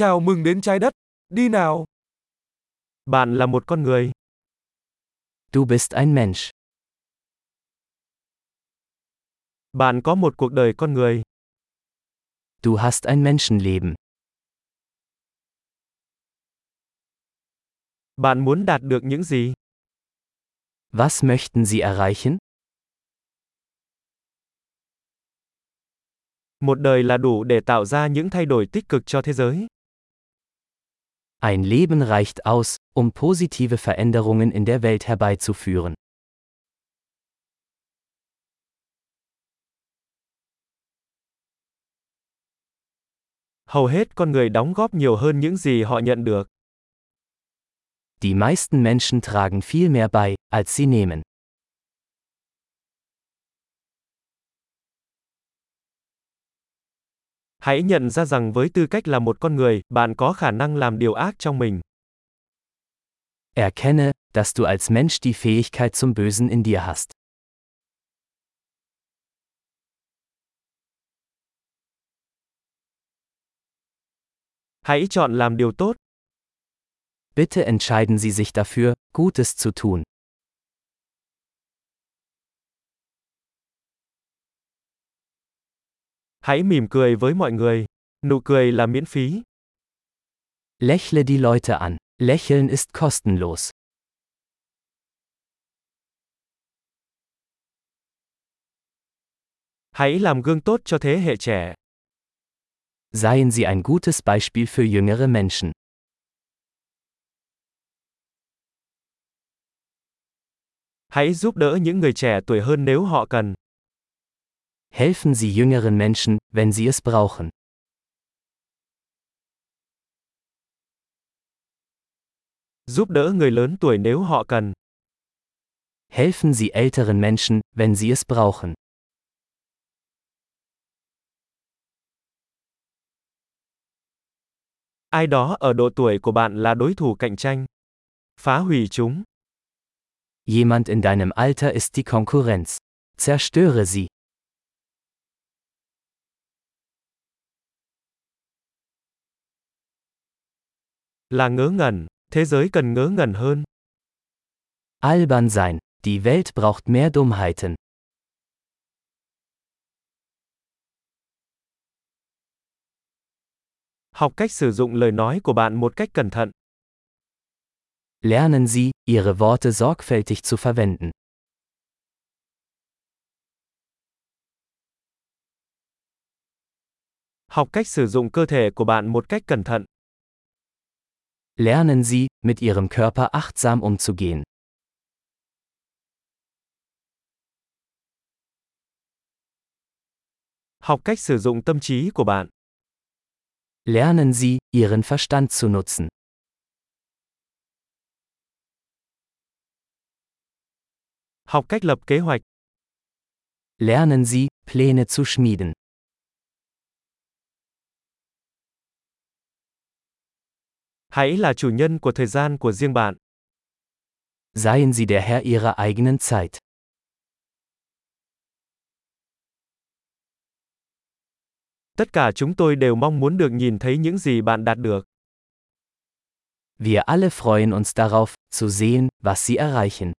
Chào mừng đến trái đất. Đi nào. Bạn là một con người. Du bist ein Mensch. Bạn có một cuộc đời con người. Du hast ein Menschenleben. Bạn muốn đạt được những gì? Was möchten Sie erreichen? Một đời là đủ để tạo ra những thay đổi tích cực cho thế giới. Ein Leben reicht aus, um positive Veränderungen in der Welt herbeizuführen. Hầu hết con người đóng góp nhiều hơn những gì họ nhận được. Die meisten Menschen tragen viel mehr bei, als sie nehmen. Hãy nhận ra rằng với tư cách là một con người, bạn có khả năng làm điều ác trong mình. Erkenne, dass du als Mensch die Fähigkeit zum Bösen in dir hast. Hãy chọn làm điều tốt. Bitte entscheiden Sie sich dafür, Gutes zu tun. Hãy mỉm cười với mọi người. Nụ cười là miễn phí. Lächle die Leute an. Lächeln ist kostenlos. Hãy làm gương tốt cho thế hệ trẻ. Seien Sie ein gutes Beispiel für jüngere Menschen. Hãy giúp đỡ những người trẻ tuổi hơn nếu họ cần. Helfen Sie jüngeren Menschen, wenn sie es brauchen. Giúp đỡ người lớn tuổi nếu họ cần. Helfen Sie älteren Menschen, wenn sie es brauchen. Ai đó ở độ tuổi của bạn là đối thủ cạnh tranh. Phá hủy chúng. Jemand in deinem Alter ist die Konkurrenz. Zerstöre sie. Là ngớ ngẩn, thế giới cần ngớ ngẩn hơn. Albern sein, die Welt braucht mehr Dummheiten. Học cách sử dụng lời nói của bạn một cách cẩn thận. Lernen Sie, Ihre Worte sorgfältig zu verwenden. Học cách sử dụng cơ thể của bạn một cách cẩn thận. Lernen Sie, mit Ihrem Körper achtsam umzugehen. Học cách sử dụng tâm trí của bạn. Lernen Sie, Ihren Verstand zu nutzen. Học cách lập kế hoạch. Lernen Sie, Pläne zu schmieden. Hãy là chủ nhân của thời gian của riêng bạn. Seien Sie der Herr Ihrer eigenen Zeit. Tất cả chúng tôi đều mong muốn được nhìn thấy những gì bạn đạt được. Wir alle freuen uns darauf, zu sehen, was Sie erreichen.